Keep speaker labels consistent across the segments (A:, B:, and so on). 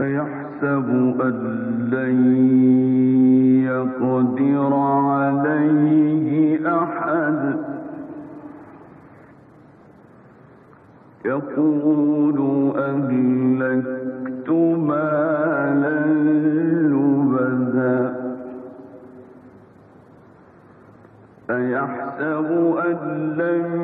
A: أيحسب أن لن يقدر عليه أحد. يقول أيحسب أن لم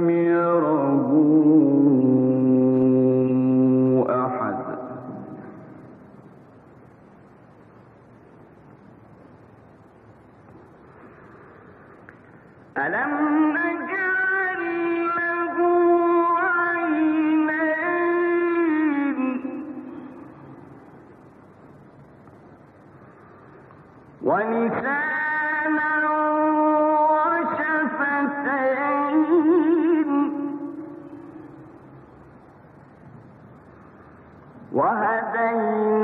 A: وهدينا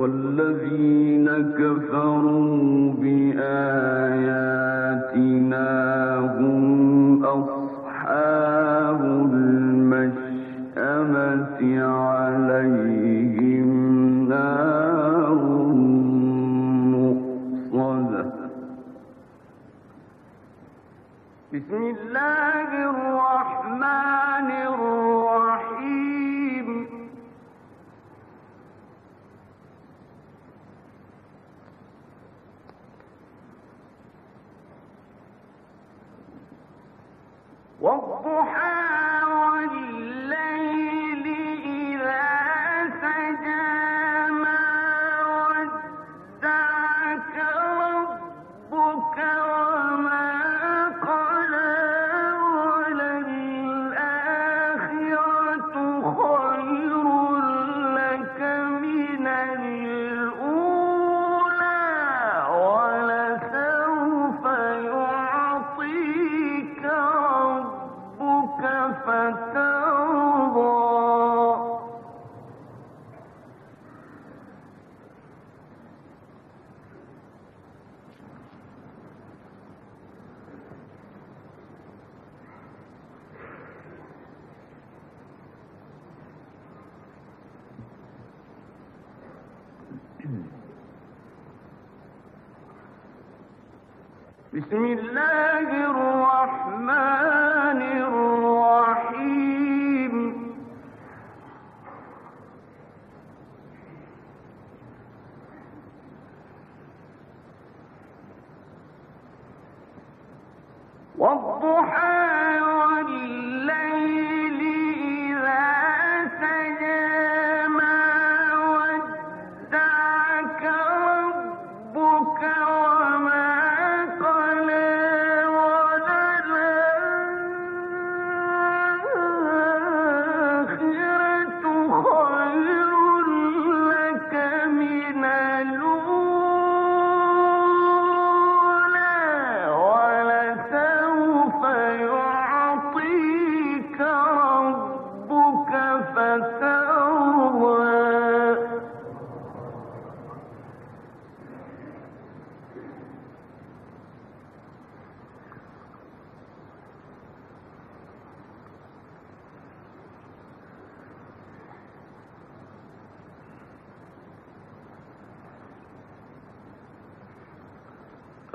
A: والذين كفروا بآياتنا هم أصحاب المشأمة عليهم نار
B: بسم الله الرحمن الرحيم. حامد بسم الله الرحمن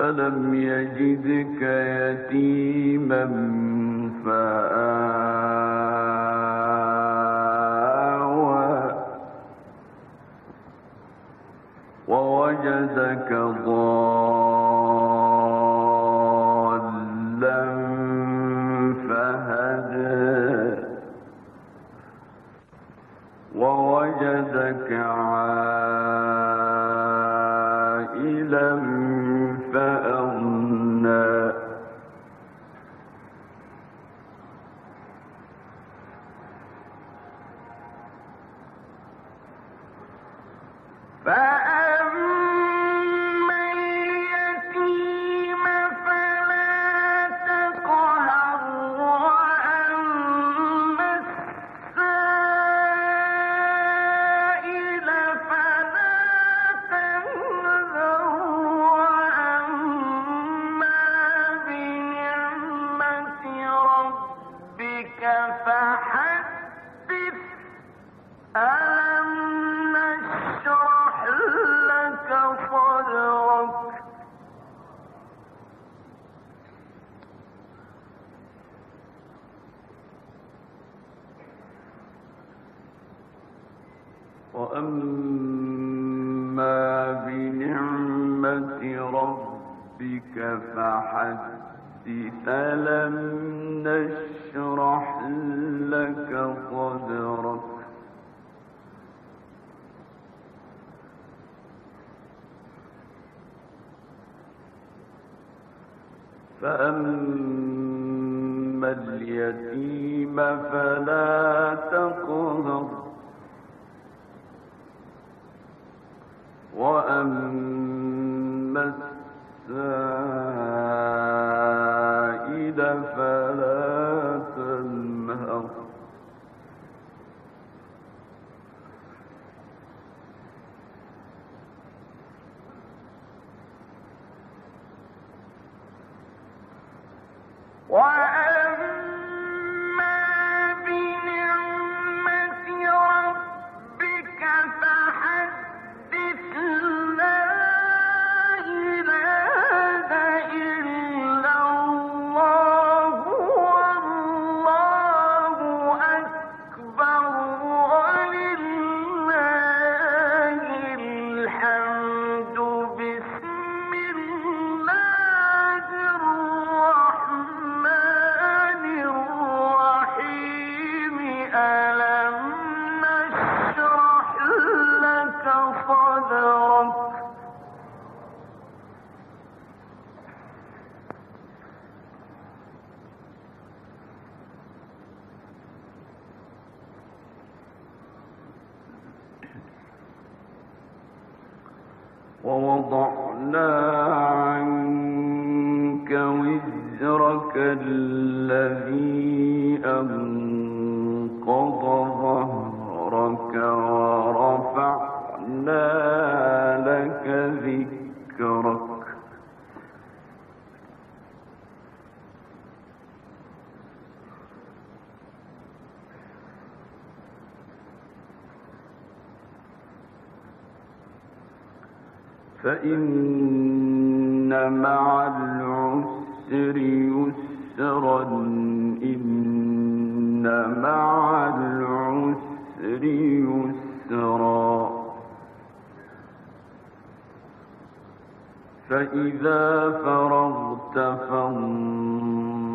A: ألم يجدك يتيما فآوى ووجدك ضالا فهدى ووجدك عائلا когда э, فحدث لم نشرح لك صدرك. فأما اليتيم فلا تقهر. Why, الذي فإن مع العسر يسرا إن مع العسر يسرا. فإذا فرغت فانصب